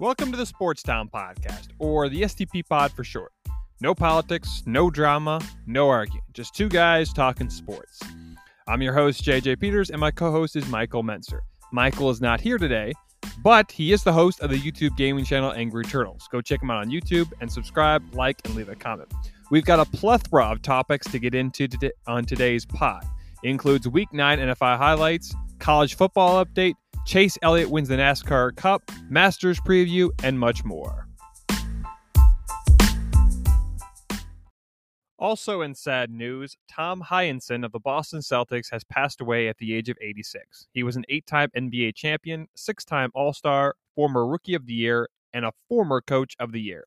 Welcome to the Sports Town Podcast, or the STP Pod for short. No politics, no drama, no arguing. Just two guys talking sports. I'm your host, JJ Peters, and my co host is Michael Menser. Michael is not here today, but he is the host of the YouTube gaming channel Angry Turtles. Go check him out on YouTube and subscribe, like, and leave a comment. We've got a plethora of topics to get into today on today's pod. It includes Week 9 NFL highlights, college football update, Chase Elliott wins the NASCAR Cup, Masters preview, and much more. Also, in sad news, Tom Heinsohn of the Boston Celtics has passed away at the age of 86. He was an eight time NBA champion, six time All Star, former Rookie of the Year, and a former Coach of the Year.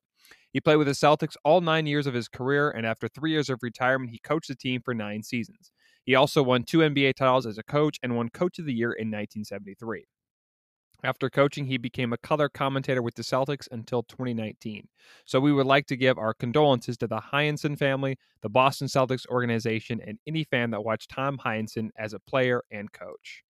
He played with the Celtics all nine years of his career, and after three years of retirement, he coached the team for nine seasons. He also won two NBA titles as a coach and won Coach of the Year in 1973. After coaching, he became a color commentator with the Celtics until 2019. So we would like to give our condolences to the Heinsohn family, the Boston Celtics organization, and any fan that watched Tom Heinsohn as a player and coach.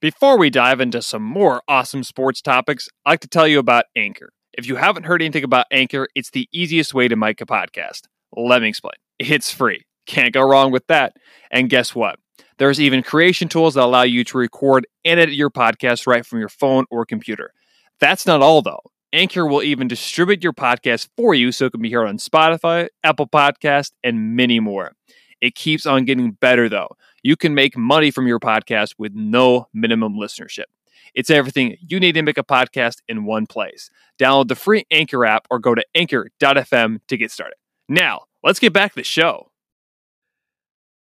Before we dive into some more awesome sports topics, I'd like to tell you about Anchor. If you haven't heard anything about Anchor, it's the easiest way to make a podcast. Let me explain. It's free. Can't go wrong with that. And guess what? There's even creation tools that allow you to record and edit your podcast right from your phone or computer. That's not all, though. Anchor will even distribute your podcast for you so it can be heard on Spotify, Apple Podcast, and many more. It keeps on getting better, though. You can make money from your podcast with no minimum listenership. It's everything you need to make a podcast in one place. Download the free Anchor app or go to anchor.fm to get started. Now, let's get back to the show.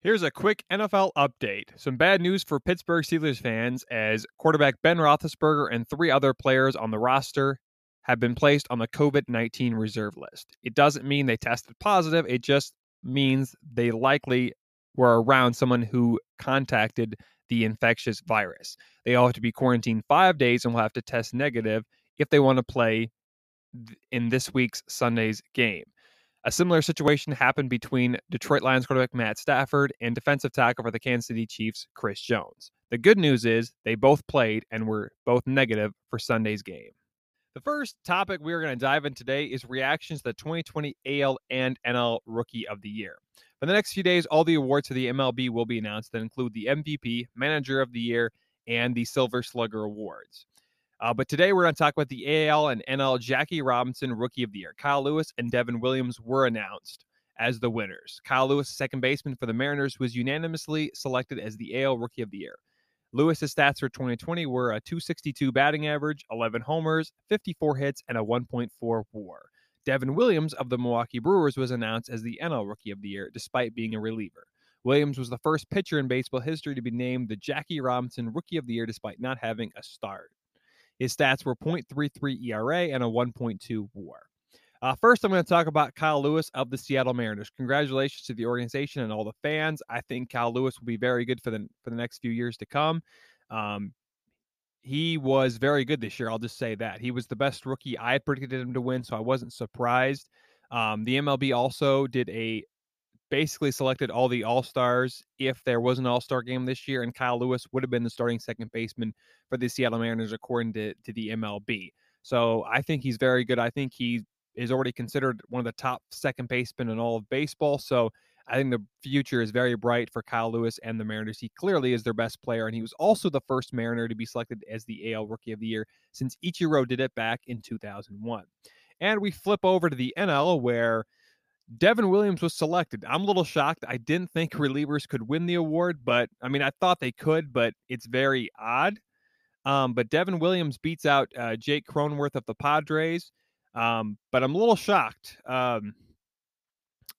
Here's a quick NFL update. Some bad news for Pittsburgh Steelers fans as quarterback Ben Roethlisberger and three other players on the roster have been placed on the COVID 19 reserve list. It doesn't mean they tested positive, it just means they likely were around someone who contacted the infectious virus. They all have to be quarantined five days and will have to test negative if they want to play in this week's Sunday's game. A similar situation happened between Detroit Lions quarterback Matt Stafford and defensive tackle for the Kansas City Chiefs, Chris Jones. The good news is they both played and were both negative for Sunday's game. The first topic we are going to dive in today is reactions to the 2020 AL and NL Rookie of the Year. For the next few days, all the awards for the MLB will be announced that include the MVP, Manager of the Year, and the Silver Slugger Awards. Uh, but today we're going to talk about the AL and NL Jackie Robinson Rookie of the Year. Kyle Lewis and Devin Williams were announced as the winners. Kyle Lewis, second baseman for the Mariners, was unanimously selected as the AL Rookie of the Year. Lewis's stats for 2020 were a 262 batting average, 11 homers, 54 hits, and a 1.4 WAR. Devin Williams of the Milwaukee Brewers was announced as the NL Rookie of the Year, despite being a reliever. Williams was the first pitcher in baseball history to be named the Jackie Robinson Rookie of the Year, despite not having a start. His stats were 0.33 ERA and a 1.2 WAR. Uh, first, I'm going to talk about Kyle Lewis of the Seattle Mariners. Congratulations to the organization and all the fans. I think Kyle Lewis will be very good for the for the next few years to come. Um, he was very good this year. I'll just say that he was the best rookie. I had predicted him to win, so I wasn't surprised. Um, the MLB also did a basically selected all the All Stars if there was an All Star game this year, and Kyle Lewis would have been the starting second baseman for the Seattle Mariners according to, to the MLB. So I think he's very good. I think he is already considered one of the top second basemen in all of baseball. So I think the future is very bright for Kyle Lewis and the Mariners. He clearly is their best player, and he was also the first Mariner to be selected as the AL Rookie of the Year since Ichiro did it back in 2001. And we flip over to the NL where Devin Williams was selected. I'm a little shocked. I didn't think relievers could win the award, but I mean, I thought they could, but it's very odd. Um, but Devin Williams beats out uh, Jake Cronenworth of the Padres. Um, but I'm a little shocked. Um,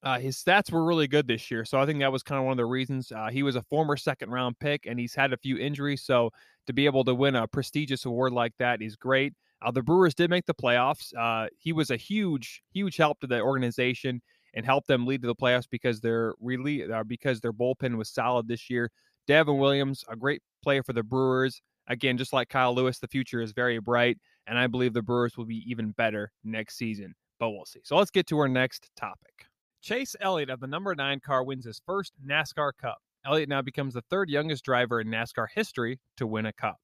uh, his stats were really good this year, so I think that was kind of one of the reasons. Uh, he was a former second round pick, and he's had a few injuries, so to be able to win a prestigious award like that is great. Uh, the Brewers did make the playoffs. Uh, he was a huge, huge help to the organization and help them lead to the playoffs because their really uh, because their bullpen was solid this year. Devin Williams, a great player for the Brewers. Again, just like Kyle Lewis, the future is very bright, and I believe the Brewers will be even better next season. But we'll see. So let's get to our next topic. Chase Elliott of the number nine car wins his first NASCAR Cup. Elliott now becomes the third youngest driver in NASCAR history to win a Cup.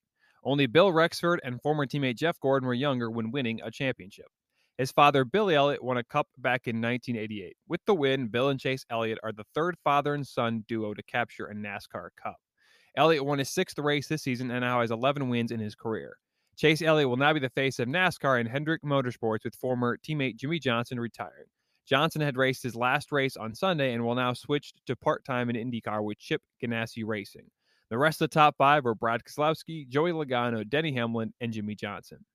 Only Bill Rexford and former teammate Jeff Gordon were younger when winning a championship. His father, Billy Elliott, won a cup back in 1988. With the win, Bill and Chase Elliott are the third father and son duo to capture a NASCAR Cup. Elliott won his sixth race this season and now has 11 wins in his career. Chase Elliott will now be the face of NASCAR and Hendrick Motorsports with former teammate Jimmie Johnson retiring. Johnson had raced his last race on Sunday and will now switch to part time in IndyCar with Chip Ganassi Racing. The rest of the top five were Brad Keselowski, Joey Logano, Denny Hamlin, and Jimmie Johnson.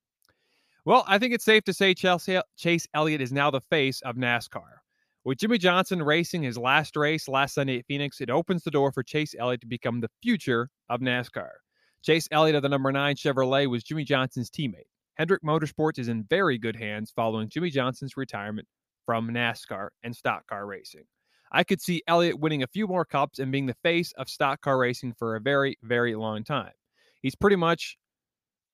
Well, I think it's safe to say Chelsea, Chase Elliott is now the face of NASCAR. With Jimmie Johnson racing his last race last Sunday at Phoenix, it opens the door for Chase Elliott to become the future of NASCAR. Chase Elliott of the number nine Chevrolet was Jimmie Johnson's teammate. Hendrick Motorsports is in very good hands following Jimmie Johnson's retirement from NASCAR and stock car racing. I could see Elliott winning a few more cups and being the face of stock car racing for a very, very long time. He's pretty much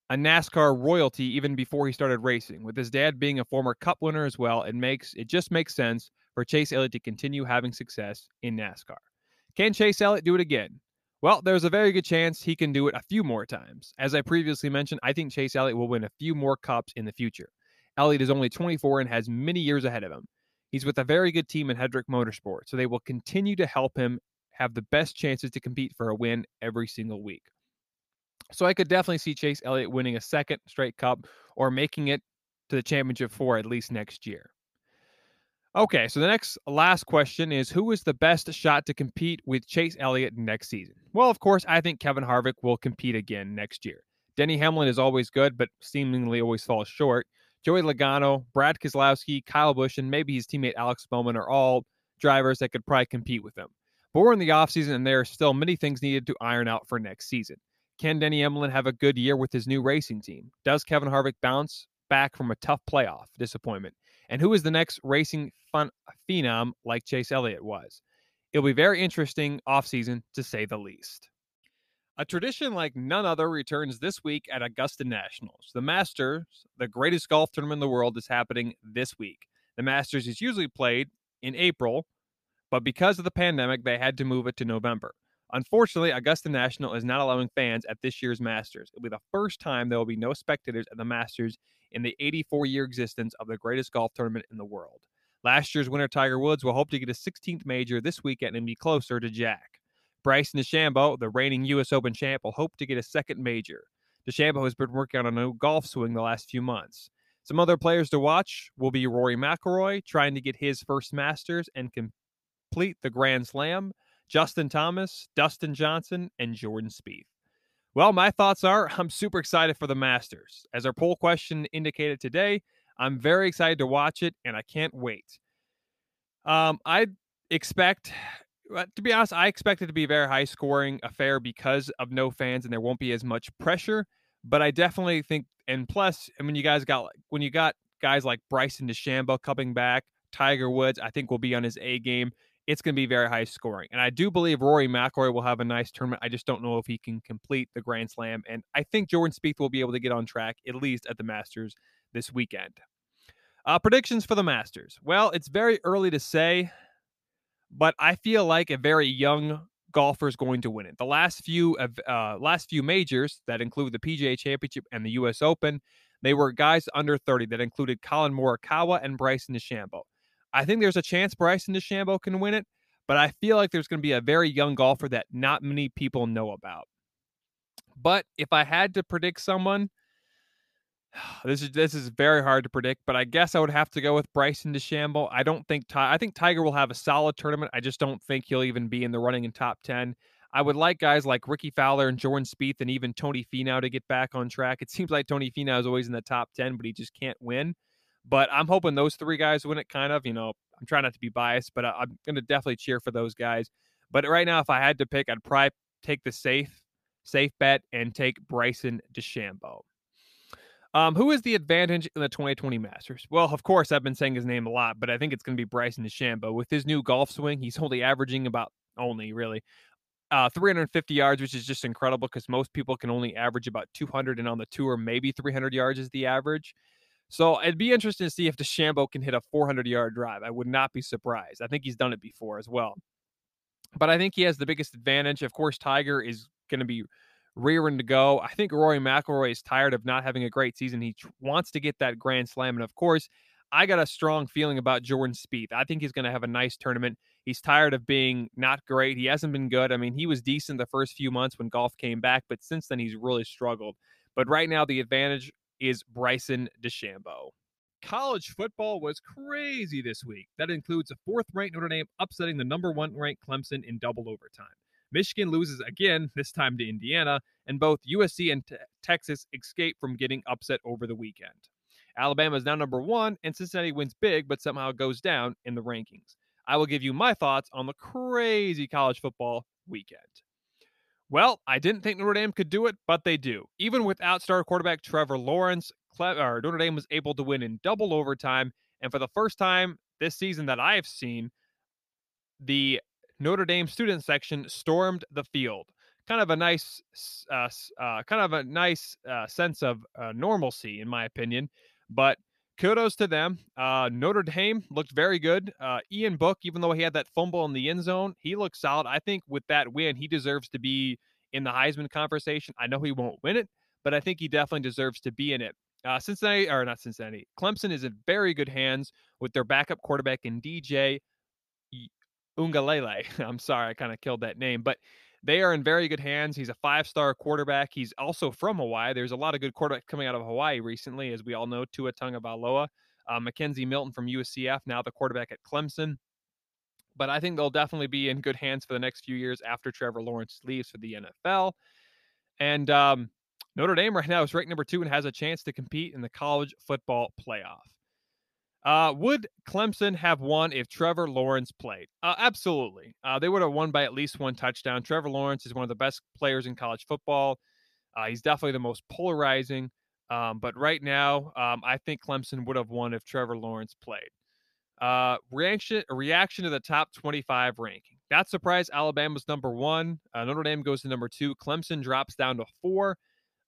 a NASCAR royalty even before he started racing. With his dad being a former cup winner as well, it makes it just makes sense for Chase Elliott to continue having success in NASCAR. Can Chase Elliott do it again? Well, there's a very good chance he can do it a few more times. As I previously mentioned, I think Chase Elliott will win a few more cups in the future. Elliott is only 24 and has many years ahead of him. He's with a very good team in Hendrick Motorsport, so they will continue to help him have the best chances to compete for a win every single week. So I could definitely see Chase Elliott winning a second straight cup or making it to the championship four at least next year. Okay, so the next last question is who is the best shot to compete with Chase Elliott next season? Well, of course, I think Kevin Harvick will compete again next year. Denny Hamlin is always good, but seemingly always falls short. Joey Logano, Brad Keselowski, Kyle Busch, and maybe his teammate Alex Bowman are all drivers that could probably compete with him. But we're in the offseason, and there are still many things needed to iron out for next season. Can Denny Hamlin have a good year with his new racing team? Does Kevin Harvick bounce back from a tough playoff disappointment? And who is the next racing fun phenom like Chase Elliott was? It'll be very interesting offseason to say the least. A tradition like none other returns this week at Augusta Nationals. The Masters, the greatest golf tournament in the world, is happening this week. The Masters is usually played in April, but because of the pandemic, they had to move it to November. Unfortunately, Augusta National is not allowing fans at this year's Masters. It'll be the first time there will be no spectators at the Masters in the 84 year existence of the greatest golf tournament in the world. Last year's winner, Tiger Woods, will hope to get a 16th major this weekend and be closer to Jack. Bryson DeChambeau, the reigning U.S. Open champ, will hope to get a second major. DeChambeau has been working on a new golf swing the last few months. Some other players to watch will be Rory McIlroy, trying to get his first Masters and complete the Grand Slam, Justin Thomas, Dustin Johnson, and Jordan Spieth. Well, my thoughts are I'm super excited for the Masters. As our poll question indicated today, I'm very excited to watch it, and I can't wait. Um, I expect to be honest, I expect it to be a very high scoring affair because of no fans and there won't be as much pressure. But I definitely think, and plus, I mean, you guys got when you got guys like Bryson DeChambeau coming back, Tiger Woods, I think will be on his A game. It's going to be very high scoring, and I do believe Rory McIlroy will have a nice tournament. I just don't know if he can complete the Grand Slam, and I think Jordan Spieth will be able to get on track at least at the Masters this weekend. Uh, predictions for the Masters. Well, it's very early to say but I feel like a very young golfer is going to win it. The last few uh, last few majors that include the PGA Championship and the U.S. Open, they were guys under 30 that included Collin Morikawa and Bryson DeChambeau. I think there's a chance Bryson DeChambeau can win it, but I feel like there's going to be a very young golfer that not many people know about. But if I had to predict someone, this is this is very hard to predict, but I guess I would have to go with Bryson DeChambeau. I don't think I think Tiger will have a solid tournament. I just don't think he'll even be in the running in top ten. I would like guys like Rickie Fowler and Jordan Spieth and even Tony Finau to get back on track. It seems like Tony Finau is always in the top ten, but he just can't win. But I'm hoping those three guys win it. Kind of, you know, I'm trying not to be biased, but I'm going to definitely cheer for those guys. But right now, if I had to pick, I'd probably take the safe safe bet and take Bryson DeChambeau. Um, who is the advantage in the 2020 Masters? Well, of course, I've been saying his name a lot, but I think it's going to be Bryson DeChambeau. With his new golf swing, he's only averaging about only really uh, 350 yards, which is just incredible because most people can only average about 200, and on the tour, maybe 300 yards is the average. So it'd be interesting to see if DeChambeau can hit a 400 yard drive. I would not be surprised. I think he's done it before as well. But I think he has the biggest advantage. Of course, Tiger is going to be rearing to go. I think Rory McIlroy is tired of not having a great season. He wants to get that Grand Slam, and of course, I got a strong feeling about Jordan Spieth. I think he's going to have a nice tournament. He's tired of being not great. He hasn't been good. I mean, he was decent the first few months when golf came back, but since then he's really struggled. But right now, the advantage is Bryson DeChambeau. College football was crazy this week. That includes a fourth ranked Notre Dame upsetting the number one ranked Clemson in double overtime. Michigan loses again, this time to Indiana, and both USC and te- Texas escape from getting upset over the weekend. Alabama is now number one, and Cincinnati wins big, but somehow goes down in the rankings. I will give you my thoughts on the crazy college football weekend. Well, I didn't think Notre Dame could do it, but they do. Even without star quarterback Trevor Lawrence, Notre Dame was able to win in double overtime. And for the first time this season that I have seen, the Notre Dame student section stormed the field. Kind of a nice, uh, uh, kind of a nice uh, sense of uh, normalcy, in my opinion. But kudos to them. Uh, Notre Dame looked very good. Uh, Ian Book, even though he had that fumble in the end zone, he looked solid. I think with that win, he deserves to be in the Heisman conversation. I know he won't win it, but I think he definitely deserves to be in it. Uh, Cincinnati, or not Cincinnati, Clemson is in very good hands with their backup quarterback in DJ Ungalele. I'm sorry, I kind of killed that name, but they are in very good hands. He's a five star quarterback. He's also from Hawaii. There's a lot of good quarterbacks coming out of Hawaii recently, as we all know. Tua Tagovailoa, uh, McKenzie Milton from UCF, now the quarterback at Clemson. But I think they'll definitely be in good hands for the next few years after Trevor Lawrence leaves for the NFL. And um, Notre Dame right now is ranked number two and has a chance to compete in the college football playoff. Uh, would Clemson have won if Trevor Lawrence played? Uh, absolutely. Uh, they would have won by at least one touchdown. Trevor Lawrence is one of the best players in college football. Uh, he's definitely the most polarizing. Um, but right now, um, I think Clemson would have won if Trevor Lawrence played. Uh, reaction reaction to the top 25 ranking. That surprise, Alabama's number one. Uh, Notre Dame goes to number two. Clemson drops down to four.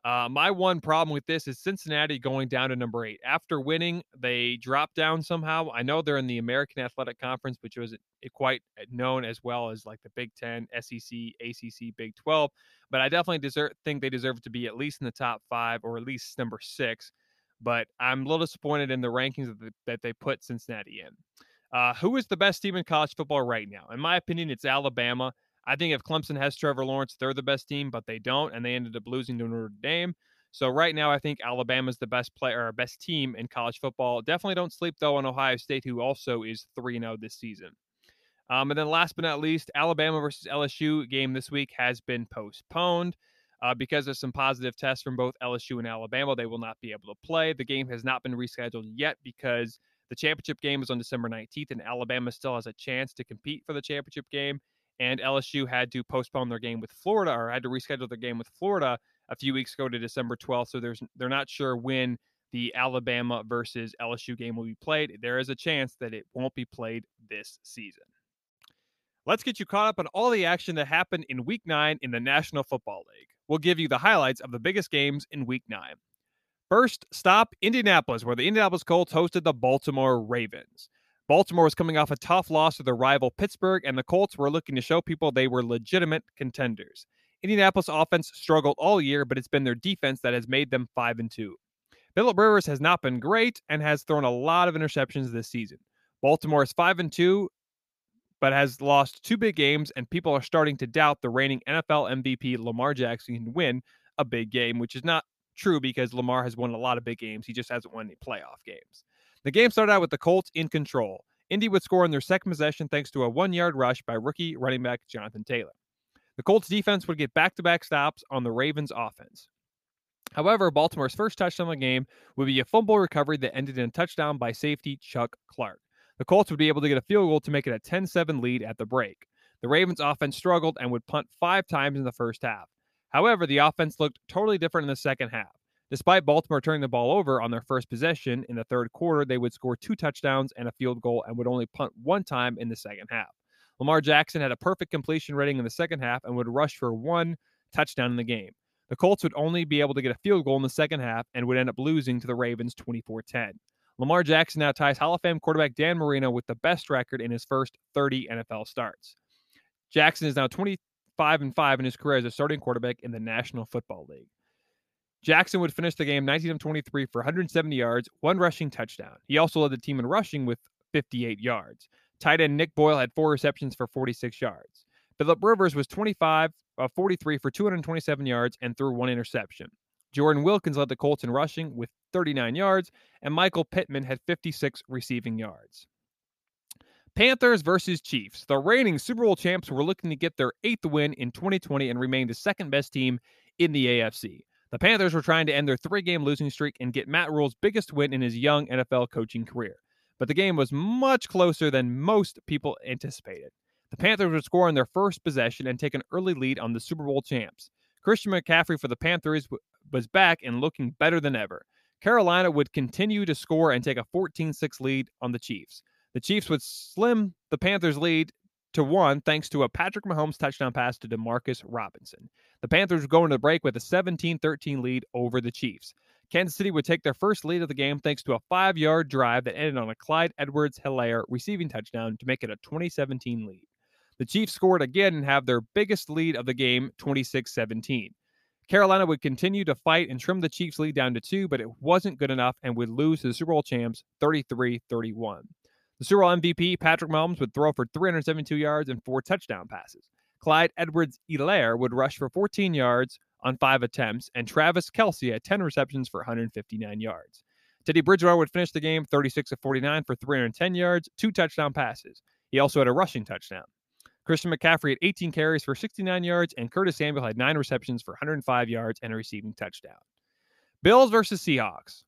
Uh, my one problem with this is Cincinnati going down to number eight. After winning, they dropped down somehow. I know they're in the American Athletic Conference, which was quite uh, known as well as like the Big Ten, SEC, ACC, Big 12. But I definitely deserve, think they deserve to be at least in the top five or at least number six. But I'm a little disappointed in the rankings that, the, that they put Cincinnati in. Uh, who is the best team in college football right now? In my opinion, it's Alabama. I think if Clemson has Trevor Lawrence, they're the best team, but they don't, and they ended up losing to Notre Dame. So right now, I think Alabama's the best player, best team in college football. Definitely don't sleep though on Ohio State, who also is three zero this season. Um, and then last but not least, Alabama versus LSU game this week has been postponed. Uh, because of some positive tests from both LSU and Alabama, they will not be able to play. The game has not been rescheduled yet because the championship game is on December 19th, and Alabama still has a chance to compete for the championship game and LSU had to postpone their game with Florida or had to reschedule their game with Florida a few weeks ago to December 12th. So there's they're not sure when the Alabama versus LSU game will be played. There is a chance that it won't be played this season. Let's get you caught up on all the action that happened in week 9 in the National Football League. We'll give you the highlights of the biggest games in week 9. First stop Indianapolis where the Indianapolis Colts hosted the Baltimore Ravens. Baltimore was coming off a tough loss to their rival Pittsburgh, and the Colts were looking to show people they were legitimate contenders. Indianapolis offense struggled all year, but it's been their defense that has made them 5 and 2. Philip Rivers has not been great and has thrown a lot of interceptions this season. Baltimore is 5 and 2 but has lost two big games and people are starting to doubt the reigning NFL MVP Lamar Jackson can win a big game, which is not true because Lamar has won a lot of big games. He just hasn't won any playoff games. The game started out with the Colts in control. Indy would score in their second possession thanks to a one yard rush by rookie running back Jonathan Taylor. The Colts defense would get back to back stops on the Ravens offense. However, Baltimore's first touchdown of the game would be a fumble recovery that ended in a touchdown by safety Chuck Clark. The Colts would be able to get a field goal to make it a 10 7 lead at the break. The Ravens offense struggled and would punt five times in the first half. However, the offense looked totally different in the second half. Despite Baltimore turning the ball over on their first possession in the third quarter, they would score two touchdowns and a field goal and would only punt one time in the second half. Lamar Jackson had a perfect completion rating in the second half and would rush for one touchdown in the game. The Colts would only be able to get a field goal in the second half and would end up losing to the Ravens 24 10. Lamar Jackson now ties Hall of Fame quarterback Dan Marino with the best record in his first 30 NFL starts. Jackson is now 25 and 5 in his career as a starting quarterback in the National Football League. Jackson would finish the game 19 of 23 for 170 yards, one rushing touchdown. He also led the team in rushing with 58 yards. Tight end Nick Boyle had four receptions for 46 yards. Philip Rivers was 25 of 43 for 227 yards and threw one interception. Jordan Wilkins led the Colts in rushing with 39 yards, and Michael Pittman had 56 receiving yards. Panthers versus Chiefs. The reigning Super Bowl champs were looking to get their eighth win in 2020 and remain the second best team in the AFC. The Panthers were trying to end their three game losing streak and get Matt Rhule's biggest win in his young NFL coaching career. But the game was much closer than most people anticipated. The Panthers would score on their first possession and take an early lead on the Super Bowl champs. Christian McCaffrey for the Panthers was back and looking better than ever. Carolina would continue to score and take a 14 6 lead on the Chiefs. The Chiefs would slim the Panthers' lead to one thanks to a Patrick Mahomes touchdown pass to Demarcus Robinson. The Panthers would go into the break with a 17 13 lead over the Chiefs. Kansas City would take their first lead of the game thanks to a five yard drive that ended on a Clyde Edwards Helaire receiving touchdown to make it a 2017 lead. The Chiefs scored again and have their biggest lead of the game, 26 17. Carolina would continue to fight and trim the Chiefs' lead down to two, but it wasn't good enough and would lose to the Super Bowl champs 33 31. The Super Bowl MVP, Patrick Mahomes, would throw for 372 yards and four touchdown passes. Clyde Edwards Helaire would rush for 14 yards on five attempts, and Travis Kelce had 10 receptions for 159 yards. Teddy Bridgewater would finish the game 36 of 49 for 310 yards, two touchdown passes. He also had a rushing touchdown. Christian McCaffrey had 18 carries for 69 yards, and Curtis Samuel had nine receptions for 105 yards and a receiving touchdown. Bills versus Seahawks.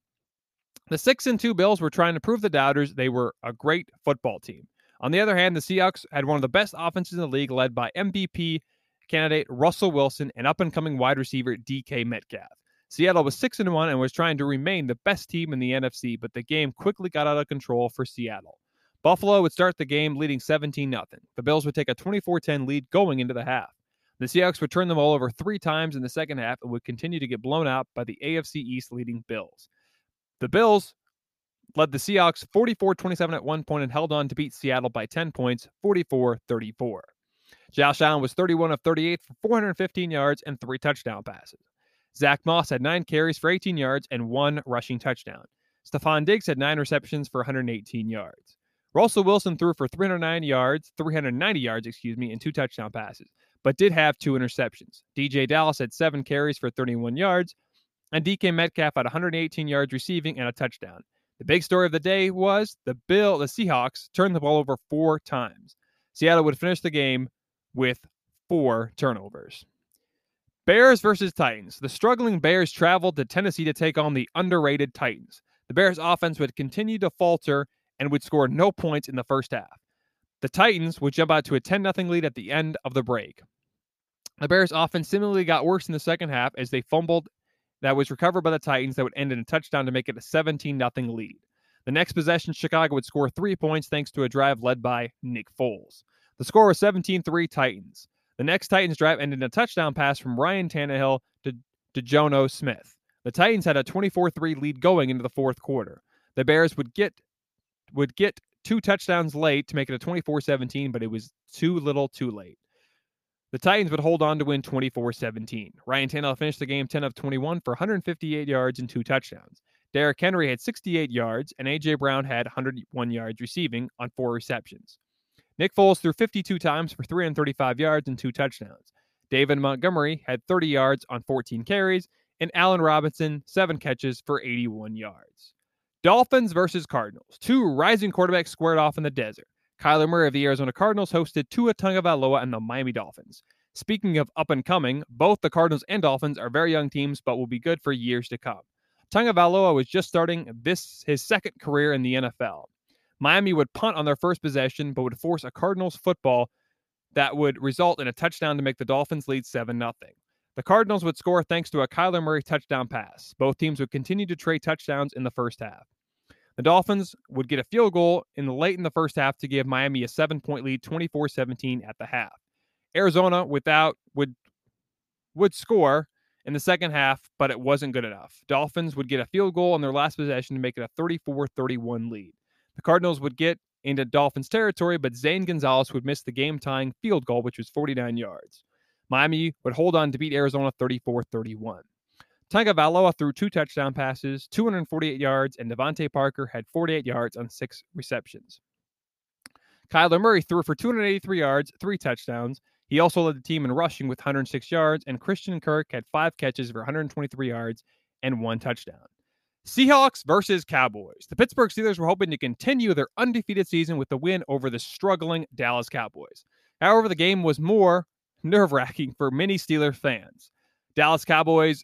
The 6 and 2 Bills were trying to prove the doubters they were a great football team. On the other hand, the Seahawks had one of the best offenses in the league, led by MVP candidate Russell Wilson and up and coming wide receiver DK Metcalf. Seattle was 6 and 1 and was trying to remain the best team in the NFC, but the game quickly got out of control for Seattle. Buffalo would start the game leading 17 0. The Bills would take a 24 10 lead going into the half. The Seahawks would turn the ball over three times in the second half and would continue to get blown out by the AFC East leading Bills. The Bills led the Seahawks 44 27 at one point and held on to beat Seattle by 10 points, 44 34. Josh Allen was 31 of 38 for 415 yards and three touchdown passes. Zach Moss had nine carries for 18 yards and one rushing touchdown. Stefon Diggs had nine receptions for 118 yards. Russell Wilson threw for 309 yards, 390 yards, excuse me, and two touchdown passes, but did have two interceptions. DeeJay Dallas had seven carries for 31 yards, and DK Metcalf had 118 yards receiving and a touchdown. The big story of the day was the Bill, the Seahawks turned the ball over four times. Seattle would finish the game with four turnovers. Bears versus Titans. The struggling Bears traveled to Tennessee to take on the underrated Titans. The Bears offense would continue to falter and would score no points in the first half. The Titans would jump out to a 10 0 lead at the end of the break. The Bears offense similarly got worse in the second half as they fumbled that was recovered by the Titans that would end in a touchdown to make it a 17 0 lead. The next possession, Chicago would score three points thanks to a drive led by Nick Foles. The score was 17 3 Titans. The next Titans drive ended in a touchdown pass from Ryan Tannehill to, to Jonnu Smith. The Titans had a 24 3 lead going into the fourth quarter. The Bears would get would get two touchdowns late to make it a 24 17, but it was too little too late. The Titans would hold on to win 24 17. Ryan Tannehill finished the game 10 of 21 for 158 yards and two touchdowns. Derrick Henry had 68 yards, and A.J. Brown had 101 yards receiving on four receptions. Nick Foles threw 52 times for 335 yards and two touchdowns. David Montgomery had 30 yards on 14 carries, and Allen Robinson, seven catches for 81 yards. Dolphins versus Cardinals. Two rising quarterbacks squared off in the desert. Kyler Murray of the Arizona Cardinals hosted Tua Tagovailoa and the Miami Dolphins. Speaking of up and coming, both the Cardinals and Dolphins are very young teams, but will be good for years to come. Tagovailoa was just starting this his second career in the NFL. Miami would punt on their first possession, but would force a Cardinals football that would result in a touchdown to make the Dolphins lead 7 0. The Cardinals would score thanks to a Kyler Murray touchdown pass. Both teams would continue to trade touchdowns in the first half. The Dolphins would get a field goal in the late in the first half to give Miami a seven point lead, 24 17 at the half. Arizona without would would score in the second half, but it wasn't good enough. Dolphins would get a field goal on their last possession to make it a 34 31 lead. The Cardinals would get into Dolphins territory, but Zane Gonzalez would miss the game tying field goal, which was 49 yards. Miami would hold on to beat Arizona 34 31. Tagovailoa threw two touchdown passes, 248 yards, and DeVante Parker had 48 yards on six receptions. Kyler Murray threw for 283 yards, three touchdowns. He also led the team in rushing with 106 yards, and Christian Kirk had five catches for 123 yards and one touchdown. Seahawks versus Cowboys. The Pittsburgh Steelers were hoping to continue their undefeated season with the win over the struggling Dallas Cowboys. However, the game was more nerve wracking for many Steelers fans. Dallas Cowboys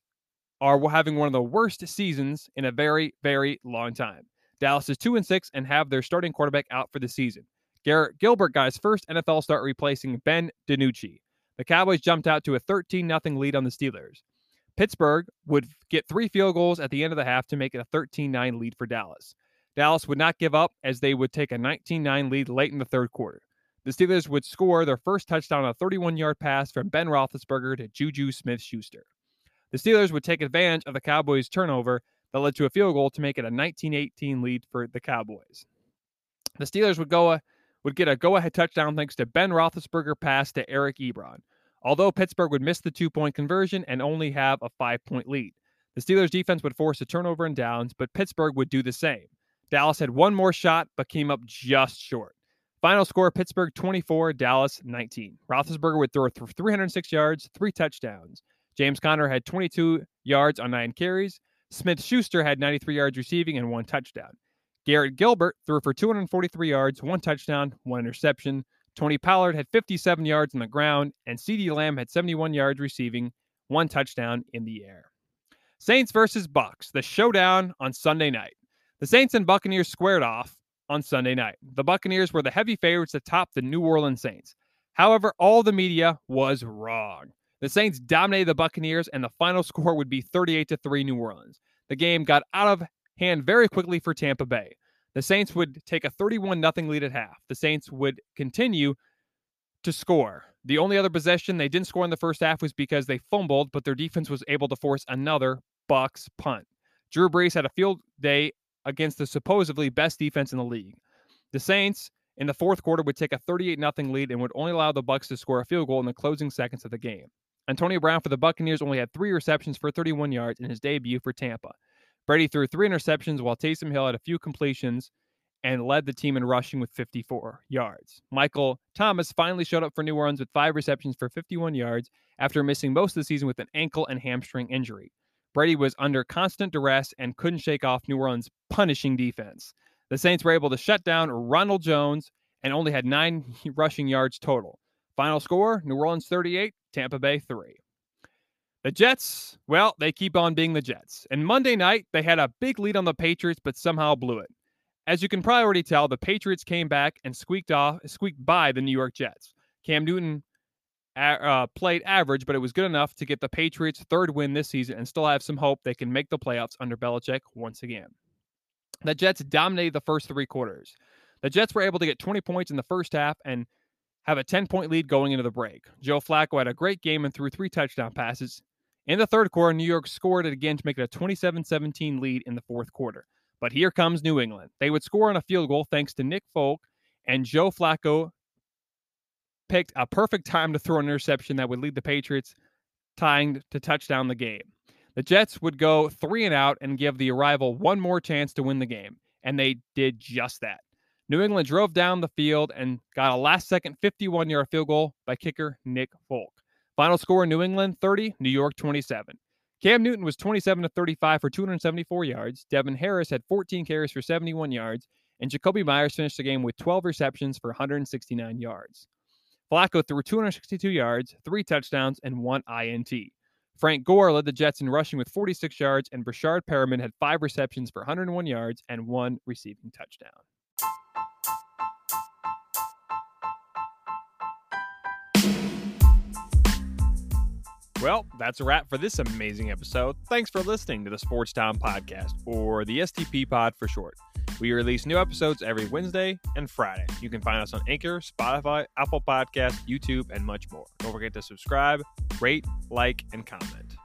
are having one of the worst seasons in a very, very long time. Dallas is 2 and 6 and have their starting quarterback out for the season. Garrett Gilbert his first NFL start replacing Ben DiNucci. The Cowboys jumped out to a 13 0 lead on the Steelers. Pittsburgh would get three field goals at the end of the half to make it a 13 9 lead for Dallas. Dallas would not give up as they would take a 19 9 lead late in the third quarter. The Steelers would score their first touchdown on a 31 yard pass from Ben Roethlisberger to Juju Smith Schuster. The Steelers would take advantage of the Cowboys' turnover that led to a field goal to make it a 19 18 lead for the Cowboys. The Steelers would go a, would get a go ahead touchdown thanks to Ben Roethlisberger pass to Eric Ebron, although Pittsburgh would miss the two point conversion and only have a five point lead. The Steelers' defense would force a turnover and downs, but Pittsburgh would do the same. Dallas had one more shot, but came up just short. Final score Pittsburgh 24, Dallas 19. Roethlisberger would throw for 306 yards, three touchdowns. James Conner had 22 yards on nine carries. Smith Schuster had 93 yards receiving and one touchdown. Garrett Gilbert threw for 243 yards, one touchdown, one interception. Tony Pollard had 57 yards on the ground, and CeeDee Lamb had 71 yards receiving, one touchdown in the air. Saints versus Bucks, the showdown on Sunday night. The Saints and Buccaneers squared off on Sunday night. The Buccaneers were the heavy favorites to top the New Orleans Saints. However, all the media was wrong. The Saints dominated the Buccaneers, and the final score would be 38 to 3 New Orleans. The game got out of hand very quickly for Tampa Bay. The Saints would take a 31 0 lead at half. The Saints would continue to score. The only other possession they didn't score in the first half was because they fumbled, but their defense was able to force another Bucks punt. Drew Brees had a field day against the supposedly best defense in the league. The Saints in the fourth quarter would take a 38 0 lead and would only allow the Bucks to score a field goal in the closing seconds of the game. Antonio Brown for the Buccaneers only had three receptions for 31 yards in his debut for Tampa. Brady threw three interceptions while Taysom Hill had a few completions and led the team in rushing with 54 yards. Michael Thomas finally showed up for New Orleans with five receptions for 51 yards after missing most of the season with an ankle and hamstring injury. Brady was under constant duress and couldn't shake off New Orleans' punishing defense. The Saints were able to shut down Ronald Jones and only had nine rushing yards total. Final score New Orleans 38, Tampa Bay 3. The Jets, well, they keep on being the Jets. And Monday night, they had a big lead on the Patriots, but somehow blew it. As you can probably already tell, the Patriots came back and squeaked off, squeaked by the New York Jets. Cam Newton uh, played average, but it was good enough to get the Patriots' third win this season and still have some hope they can make the playoffs under Belichick once again. The Jets dominated the first three quarters. The Jets were able to get 20 points in the first half and have a 10 point lead going into the break. Joe Flacco had a great game and threw three touchdown passes. In the third quarter, New York scored it again to make it a 27 17 lead in the fourth quarter. But here comes New England. They would score on a field goal thanks to Nick Folk, and Joe Flacco picked a perfect time to throw an interception that would lead the Patriots tying to touchdown the game. The Jets would go three and out and give the arrival one more chance to win the game, and they did just that. New England drove down the field and got a last second 51 yard field goal by kicker Nick Folk. Final score New England 30, New York 27. Cam Newton was 27 to 35 for 274 yards. Devin Harris had 14 carries for 71 yards, and Jakobi Meyers finished the game with 12 receptions for 169 yards. Flacco threw 262 yards, three touchdowns, and one INT. Frank Gore led the Jets in rushing with 46 yards, and Breshad Perriman had five receptions for 101 yards and one receiving touchdown. Well, that's a wrap for this amazing episode. Thanks for listening to the Sports Town Podcast, or the STP Pod for short. We release new episodes every Wednesday and Friday. You can find us on Anchor, Spotify, Apple Podcasts, YouTube, and much more. Don't forget to subscribe, rate, like, and comment.